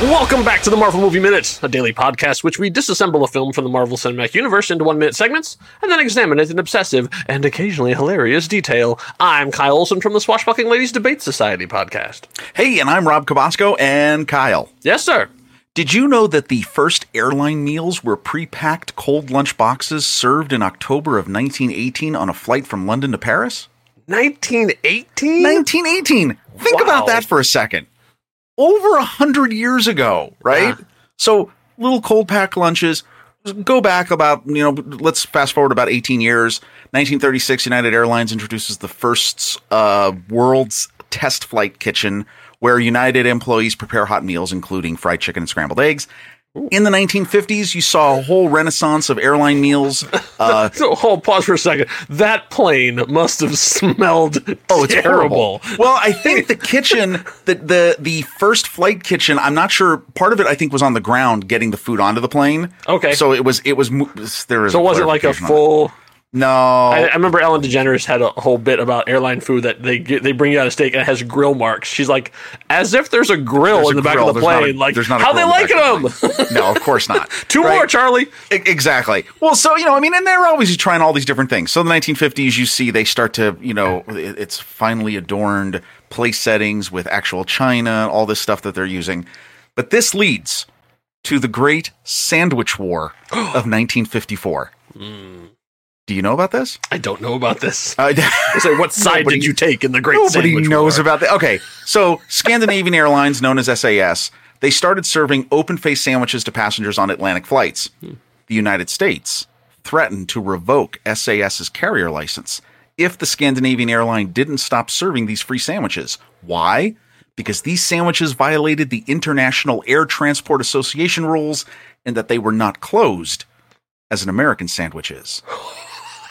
Welcome back to the Marvel Movie Minute, a daily podcast which we disassemble a film from the Marvel Cinematic Universe into one minute segments and then examine it in obsessive and occasionally hilarious detail. I'm Kyle Olson from the Swashbuckling Ladies Debate Society podcast. Hey, and I'm Rob Cabasco and Kyle. Yes, sir. Did you know that the first airline meals were pre-packed cold lunch boxes served in October of 1918 on a flight from London to Paris? 1918? 1918. Think Wow. about that for a second. Over a hundred years ago, right? Yeah. So little cold pack lunches. Go back about you know. Let's fast forward about 18 years. 1936, United Airlines introduces the first uh, world's test flight kitchen, where United employees prepare hot meals, including fried chicken and scrambled eggs. In the 1950s, you saw a whole renaissance of airline meals. Uh, So hold, pause for a second. That plane must have smelled Oh, it's terrible. horrible. Well, I think the kitchen, the the the first flight kitchen, I'm not sure. Part of it, I think, was on the ground getting the food onto the plane. Okay. so it was it was there was So it wasn't like a full. No, I, I remember Ellen DeGeneres had a whole bit about airline food that they get, they bring you out a steak and it has grill marks. She's like, as if there's a grill There's in the back grill. of the There's not a- plane. like, there's not a how they liking them? no, of course not. Two Right? more, Charlie. E- Exactly. Well, so you know, I mean, and they're always trying all these different things. So in the 1950s, you see they start to, you know, it- it's finely adorned place settings with actual china, all this stuff that they're using. But this leads to the Great Sandwich War of 1954. Hmm. Do you know about this? I don't know about this. Uh, what side Nobody- did you take in the Great Nobody knows War? about that. Okay, so Scandinavian Airlines, known as SAS, they started serving open-faced sandwiches to passengers on Atlantic flights. The United States threatened to revoke SAS's carrier license if the Scandinavian airline didn't stop serving these free sandwiches. Why? Because these sandwiches violated the International Air Transport Association rules and that they were not closed as an American sandwich is.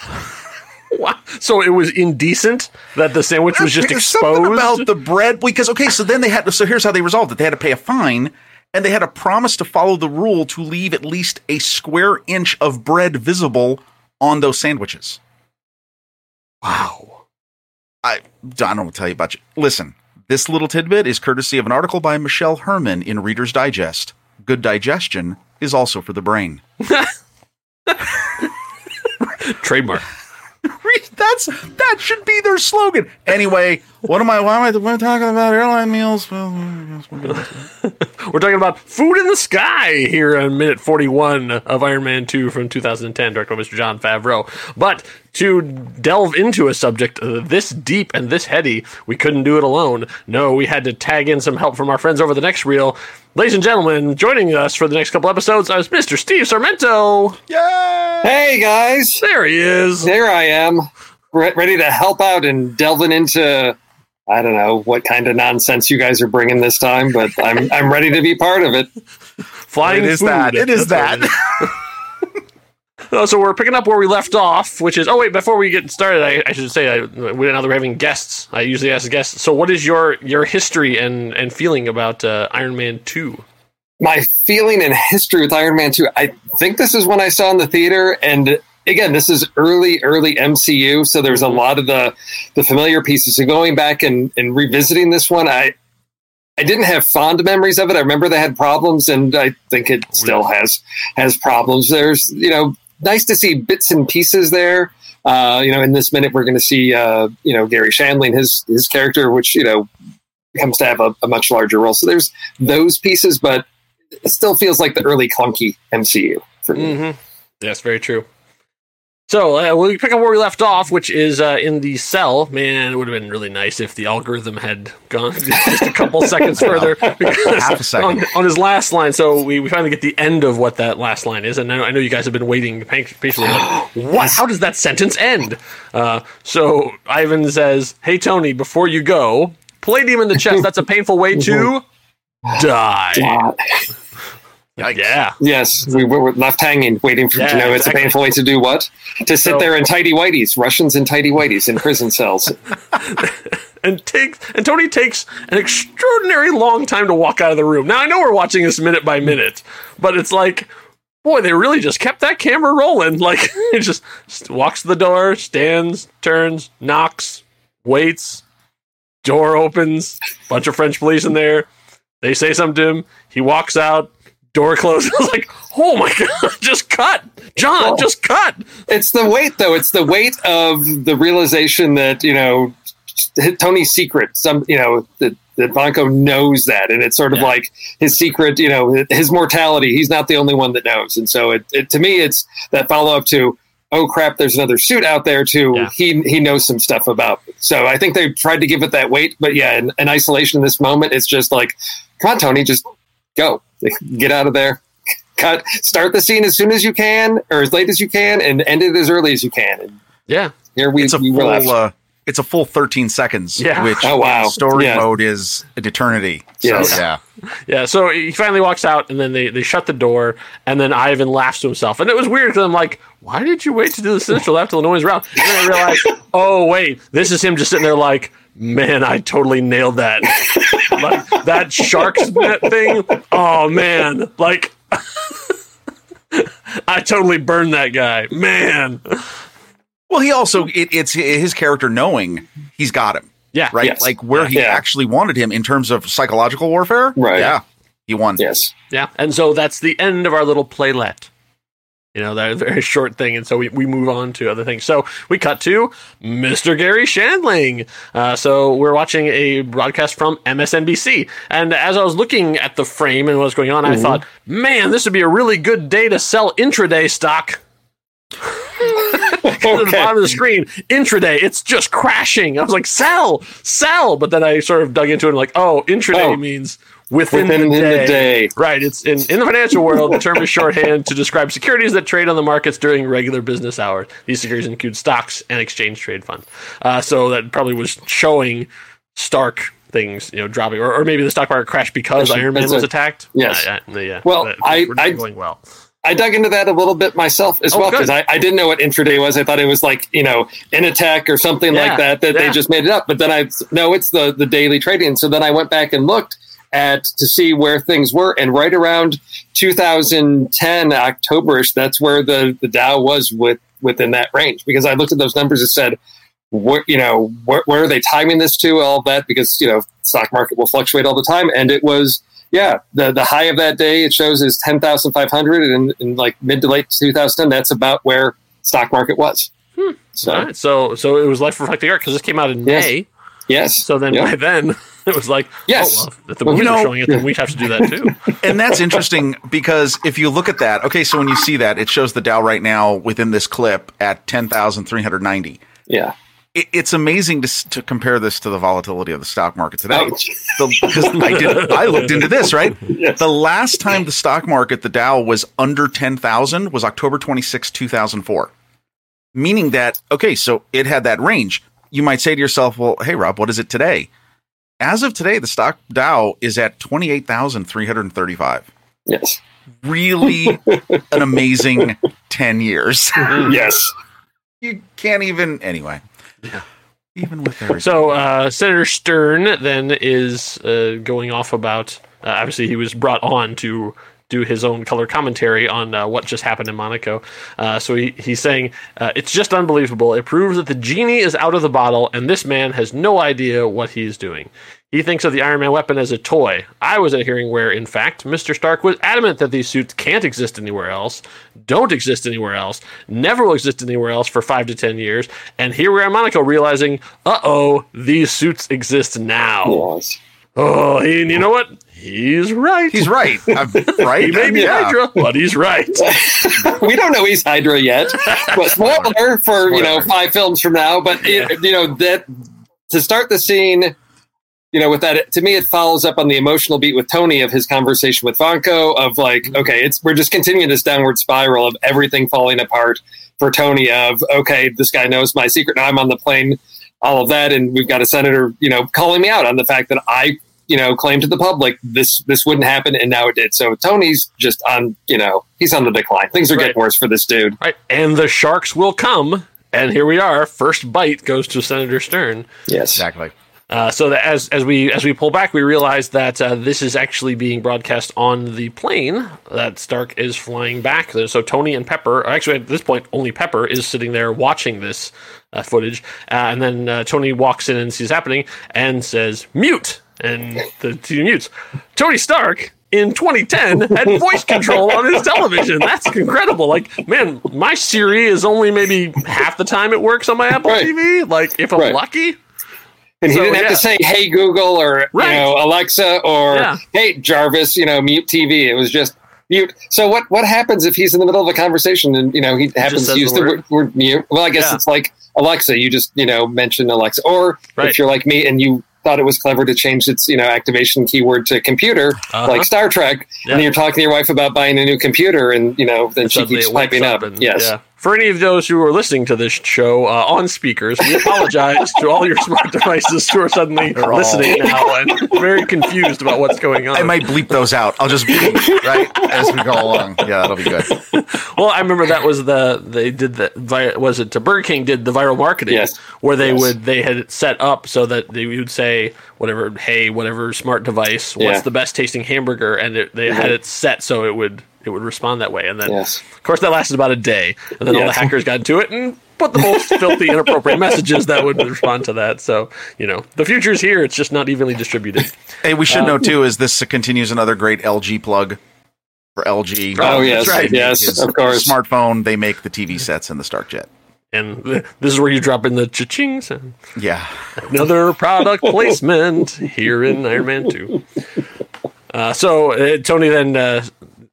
Wow. So it was indecent that the sandwich was just There's exposed. About the bread because okay, so then they had to. So here's how they resolved it: they had to pay a fine, and they had to promise to follow the rule to leave at least a square inch of bread visible on those sandwiches. wow. I I don't want to tell you about you. Listen, this little tidbit is courtesy of an article by Michelle Herman in Reader's Digest. Good digestion is also for the brain. Trademark. That's that should be their slogan. Anyway, what am I? Why am I, why am I talking about airline meals? Well, We're talking about food in the sky here on minute 41 of Iron Man 2 from 2010, directed by Mr. Jon Favreau. But to delve into a subject uh, this deep and this heady, we couldn't do it alone. No, we had to tag in some help from our friends over the next reel. Ladies and gentlemen, joining us for the next couple episodes is Mr. Steve Sarmento. Yay! Hey guys, There he is. there I am, re- ready to help out and delving into I don't know what kind of nonsense you guys are bringing this time, but I'm I'm ready to be part of it. Flying It is food. that. It is That's what that. Oh, so we're picking up where we left off, which is oh wait, before we get started, I, I should say I, we now that we're having guests. I usually ask guests. So, what is your your history and and feeling about uh, Iron Man two? My feeling and history with Iron Man 2, I think this is when I saw in the theater and again, this is early early MCU, so there's a lot of the the familiar pieces. So going back and and revisiting this one, I I didn't have fond memories of it. I remember they had problems, and I think it still has has problems. There's you know nice to see bits and pieces there. Uh, you know, in this minute, we're going to see uh, you know Garry Shandling, his his character, which you know comes to have a, a much larger role. So there's those pieces, but it still feels like the early clunky MCU for me. Mm-hmm. That's very true. So uh, we'll pick up where we left off, which is uh, in the cell. Man, it would have been really nice if the algorithm had gone just a couple seconds further. Half a second. On, on his last line, so we, we finally get the end of what that last line is, and I know, I know you guys have been waiting pa- patiently. Like, what? How does that sentence end? Uh, so Ivan says, "Hey Tony, before you go, palladium in the chest. That's a painful way to die." Yikes. Yeah. yes, we were left hanging, waiting for Yeah, you know it's a painful way to do what to sit So- there in tidy whities, Russians in tidy whities in prison cells. and takes and Tony takes an extraordinary long time to walk out of the room. Now I know we're watching this minute by minute, but it's like, boy, they really just kept that camera rolling. Like it just walks to the door, stands, turns, knocks, waits, door opens, bunch of French police in there. They say something to him. He walks out. Door closed. I was like, oh my god, just cut, Jon, Well- just cut. It's the weight, though. It's the weight of the realization that you know Tony's secret. Some you know that that Vanko knows that, and it's sort of Yeah. like his secret. You know, his mortality. He's not the only one that knows, and so it, it to me, it's that follow up to. Oh crap! There's another suit out there too. Yeah. He he knows some stuff about. So I think they tried to give it that weight, but yeah, in, in isolation in this moment, it's just like, come on, Tony, just go, get out of there, cut, start the scene as soon as you can, or as late as you can, and end it as early as you can. And Yeah, here we, It's a we full. Uh, it's a full 13 seconds, Yeah. which Oh, wow. story Yeah. mode is an eternity. Yes. So, yeah. yeah. So he finally walks out, and then they they shut the door, and then Ivan laughs to himself, and it was weird because I'm like, why did you wait to do the sinister laugh till no one's around? And then I realized, oh wait, this is him just sitting there like. Man, I totally nailed that. like that shark's net thing. Oh man, like I totally burned that guy. Man. Well, he also, it, it's his character knowing he's got him, Yeah. right? Yes. Like where he Yeah. actually wanted him in terms of psychological warfare. Right. Yeah. He won. Yes. Yeah. And so that's the end of our little playlet. You know, that very short thing. And so we, we move on to other things. So we cut to Mr. Garry Shandling. Uh, so we're watching a broadcast from MSNBC. And as I was looking at the frame and what was going on, I thought, man, this would be a really good day to sell intraday stock. At the bottom of the screen, intraday, it's just crashing. I was like, sell, sell. But then I sort of dug into it and like, oh, intraday Oh. means within, Within the, the day. day. Right. It's in, in the financial world, the term is shorthand to describe securities that trade on the markets during regular business hours. These securities include stocks and exchange trade funds. Uh, so that probably was showing stark things, you know, dropping, or, or maybe the stock market crashed because Iron Man was a- attacked. Yes. Uh, yeah, yeah. Well, I- we're I- going well. I dug into that a little bit myself as Oh, well because I, I didn't know what intraday was. I thought it was like you know in attack or something Yeah, like that that yeah. they just made it up. But then I no, it's the the daily trading. So then I went back and looked at to see where things were, and right around 2010 Octoberish, that's where the the Dow was with within that range because I looked at those numbers and said. What you know? Where, where are they timing this to? All that because you know stock market will fluctuate all the time, and it was yeah, the the high of that day it shows is ten thousand five hundred, and in like mid to late two thousand ten, that's about where stock market was. Hmm. So All right. So, so it was life reflecting art because this came out in Yes. May. yes, So then Yeah. by then it was like, oh, Yes. oh, well, if the Well, movies you are showing it, then we have to do that too. and that's interesting because if you look at that, okay, so when you see that, it shows the Dow right now within this clip at 10,390. yeah, It, it's amazing to, to compare this to the volatility of the stock market today. Oh. Because I did, I looked into this, right? Yes. The last time the stock market, the Dow was under 10,000 was October 26, 2004. Meaning that, okay, so it had that range. You might say to yourself, well, hey, Rob, what is it today? As of today, the stock Dow is at 28,335 yes, really an amazing 10 years. yes. you can't even, anyway. Yeah. Even with everything. So uh, Senator Stern then is uh, going off about. Uh, obviously, he was brought on to do his own color commentary on uh, what just happened in Monaco. Uh, so he, he's saying uh, it's just unbelievable. It proves that the genie is out of the bottle, and this man has no idea what he's doing. He thinks of the Iron Man weapon as a toy. I was at a hearing where, in fact, Mr. Stark was adamant that these suits can't exist anywhere else, don't exist anywhere else, never will exist anywhere else for five to ten years. And here we are in Monaco realizing, uh oh, these suits exist now. yes. Oh, and you know what? He's right. he's right. I'm right. He may be Yeah. Hydra, but he's right. we don't know he's Hydra yet, but spoiler for you know five films from now. But it, you know that to start the scene, you know, with that to me, it follows up on the emotional beat with Tony of his conversation with Vanko of like, mm-hmm. okay, it's we're just continuing this downward spiral of everything falling apart for Tony. Of okay, this guy knows my secret. Now I'm on the plane, all of that, and we've got a senator, you know, calling me out on the fact that I. You know, claim to the public this this wouldn't happen, and now it did. So Tony's just on, you know, he's on the decline. Things are Right. getting worse for this dude. right. And the sharks will come. And here we are. First bite goes to Senator Stern. Yes. Exactly. Uh, so that as as we as we pull back, we realize that uh, this is actually being broadcast on the plane that Stark is flying back. So Tony and Pepper, actually at this point, only Pepper is sitting there watching this uh, footage, uh, and then uh, Tony walks in and sees happening and says, "Mute." And the two mutes. Tony Stark in 2010 had voice control on his television. That's incredible. Like, man, my Siri is only maybe half the time it works on my Apple Right. TV. Like, if I'm Right. lucky. And he So, didn't have yeah. to say, "Hey Google" or Right. you know Alexa or Yeah. "Hey Jarvis," you know, mute TV. It was just mute. So what what happens if he's in the middle of a conversation and you know he happens to use the word, word mute? Well, I guess Yeah. it's like Alexa. You just you know mention Alexa, or Right. if you're like me and you thought it was clever to change its you know activation keyword to computer, Uh-huh. like Star Trek, Yeah. and you're talking to your wife about buying a new computer, and you know then she keeps piping up. and- yes. yeah. For any of those who are listening to this show uh, on speakers, we apologize to all your smart devices who are suddenly They're all- listening now and very confused about what's going on. I might bleep those out. I'll just bleep, right as we go along. Yeah, that'll be good. Well, I remember that was the they did the vi- was it to Burger King did the viral marketing Yes. where they Yes. would they had it set up so that they would say whatever hey whatever smart device what's Yeah. the best tasting hamburger and it, they had it set so it would it would respond that way and then Yes. of course that lasted about a day and then all the hackers got into it and put the most filthy inappropriate messages that would respond to that so you know the future's here it's just not evenly distributed Hey, we should know too is this continues another great LG plug for LG. Oh, Oh yes, that's right. yes, His of course. Smartphone. They make the TV sets in the StarkJet. and this is where you drop in the cha-ching sound Yeah. Another product placement here in Iron Man 2. Uh, so uh, Tony then uh,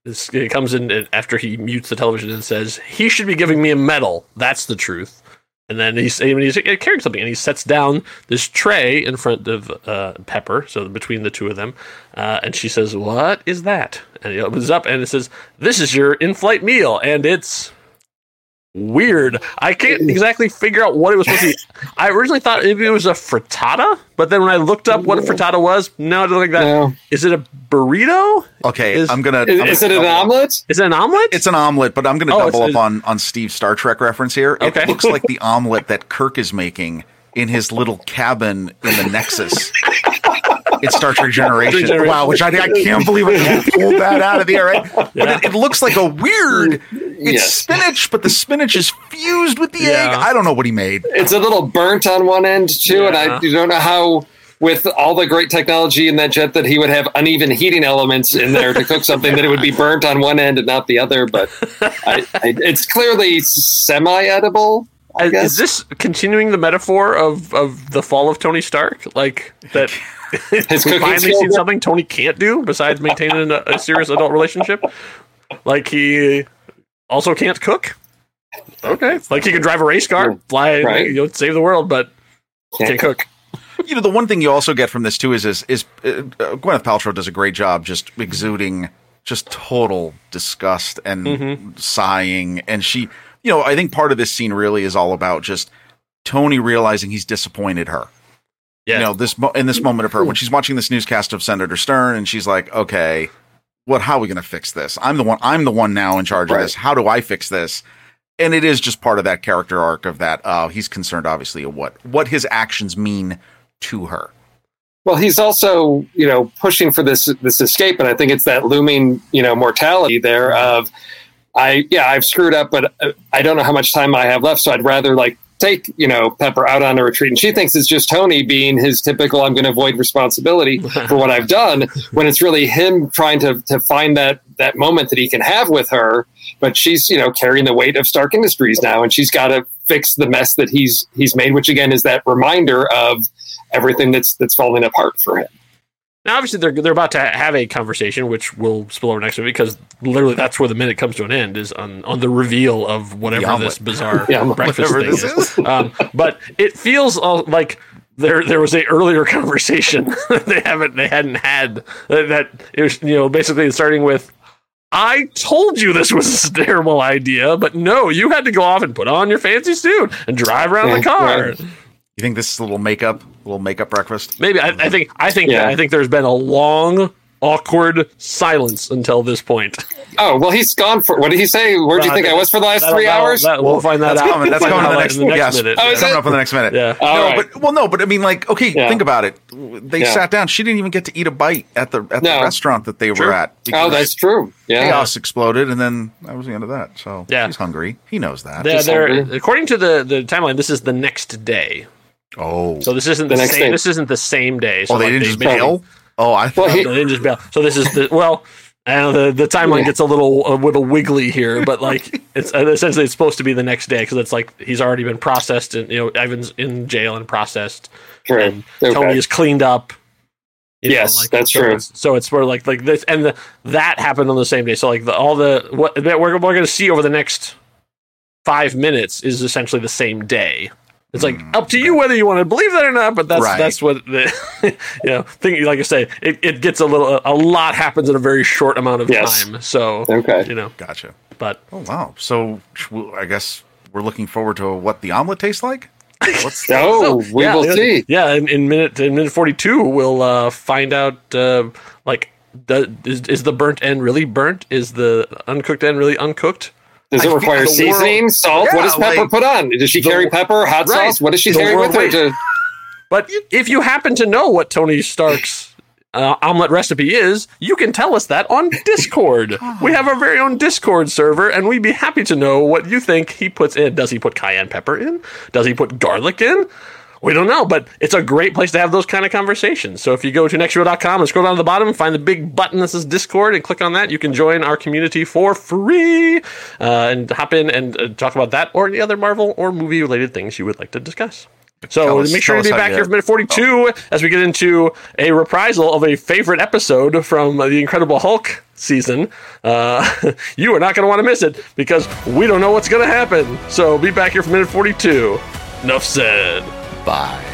this- it comes in uh, after he mutes the television and says, He should be giving me a medal. That's the truth. And then he's, and he's carrying something and he sets down this tray in front of uh, Pepper, so between the two of them. Uh, and she says, What is that? And he opens up and it says, This is your in flight meal. And it's weird. I can't exactly figure out what it was supposed to be. I originally thought maybe it was a frittata, but then when I looked up what a frittata was, no, it doesn't look like that. No. Is it a burrito? Okay. Is- I'm gonna. Is, I'm it gonna an double up. omelet? Is it an omelet? It's an omelet, but I'm going to Oh, double it's- up on on Steve's Star Trek reference here. It Okay. looks like the omelet that Kirk is making in his little cabin in the Nexus. It's Star Trek Generation. Generation. Wow, which I, I can't believe I pulled that out of the air, right? But it, it looks like a weird. It's Yes. spinach, but the spinach is fused with the Yeah. egg. I don't know what he made. It's a little burnt on one end too, and Yeah. I don't know how. With all the great technology in that jet, that he would have uneven heating elements in there to cook something that it would be burnt on one end and not the other. But I, I, it's clearly semi-edible. I uh, Is- guess. is this continuing the metaphor of, of the fall of Tony Stark? Like that His we finally skills seen are- something Tony can't do besides maintaining a, a serious adult relationship? Like he also can't cook? Okay. Like he can drive a race car, fly, Right. you know, save the world, but Can't can't cook. You know, the one thing you also get from this too is is, is uh, Gwyneth Paltrow does a great job just exuding just total disgust and Mm-hmm. sighing, and she, you know, I think part of this scene really is all about just Tony realizing he's disappointed her. Yeah. You know, this mo- in this moment of her when she's watching this newscast of Senator Stern, and she's like, okay. What? How are we going to fix this? I'm the one. I'm the one now in charge of this. How do I fix this? And it is just part of that character arc of that. Uh, he's concerned, obviously, of what what his actions mean to her. Well, he's also, you know, pushing for this this escape, and I think it's that looming, you know, mortality there of, I yeah, I've screwed up, but uh, I don't know how much time I have left, so I'd rather like take you know Pepper out on a retreat, and she thinks it's just Tony being his typical I'm going to avoid responsibility for what I've done, when it's really him trying to to find that that moment that he can have with her, but she's you know carrying the weight of Stark Industries now, and she's got to fix the mess that he's he's made, which again is that reminder of everything that's that's falling apart for him. Now, obviously, they're they're about to have a conversation, which will spill over next week because literally that's where the minute comes to an end is on, on the reveal of whatever this bizarre Yeah, breakfast thing this is. Um, but it feels all, like there there was a earlier conversation they haven't they hadn't had that, that it was you know basically starting with. I told you this was a terrible idea, but no, you had to go off and put on your fancy suit and drive around the car. Right. You think this is a little makeup, little makeup breakfast? Maybe I, I think I think Yeah. I think there's been a long, awkward silence until this point. Oh well, he's gone for. What did he say? Where do you Uh, think I was for the last three hours? that- we'll find that That's out. coming. That's We'll coming find in the next, the next yes, minute. Oh, is coming it? up in the next minute. Yeah. All no, right. but well, no, but I mean, like, okay, Yeah. think about it. They Yeah. sat down. She didn't even get to eat a bite at the at No. the restaurant that they True. were at. oh, that's true. Yeah. chaos exploded, and then that was the end of that. So Yeah. he's hungry. He knows that. They're, they're- according to the, the timeline, this is the next day. Oh, So this isn't The the, next same. day. This isn't the same day. So oh, they like, didn't just they- bail. Oh, I Well, thought he- No, they didn't just bail. So this is the well. I know the the timeline Yeah. gets a little a little wiggly here, but like it's uh, essentially it's supposed to be the next day because it's like he's already been processed and you know Evan's in jail and processed, True. and Okay. Tony is cleaned up. you know, Yes, like, that's so true. It's, so it's sort of like like this, and the, that happened on the same day. So like the, all the what that we're we're going to see over the next five minutes is essentially the same day. It's like up to you whether you want to believe that or not, but that's Right. that's what the you know thing. Like I say, it, it gets a little a lot happens in a very short amount of Yes. time. So Okay. you know, gotcha. but Oh wow. So I guess we're looking forward to what the omelet tastes like. What's Oh, So, we yeah, will see. Yeah, in, in minute in minute forty two, we'll uh, find out uh, like the, is is the burnt end really burnt? Is the uncooked end really uncooked? Does it feel require seasoning, world- salt? what does Pepper like- put on? Does she The- carry pepper, hot Right. sauce? What does she carry with her? To, But if you happen to know what Tony Stark's uh, omelet recipe is, you can tell us that on Discord. we have our very own Discord server, and we'd be happy to know what you think he puts in. Does he put cayenne pepper in? Does he put garlic in? We don't know, but it's a great place to have those kind of conversations. So if you go to nextshow.com and scroll down to the bottom, find the big button that says Discord, and click on that, you can join our community for free uh, and hop in and uh, talk about that or any other Marvel or movie related things you would like to discuss. So us- make sure to be back here for minute 42 as we get into a reprisal of a favorite episode from the Incredible Hulk season. Uh, you are not going to want to miss it because we don't know what's going to happen. So be back here for minute 42. Enough said. 拜。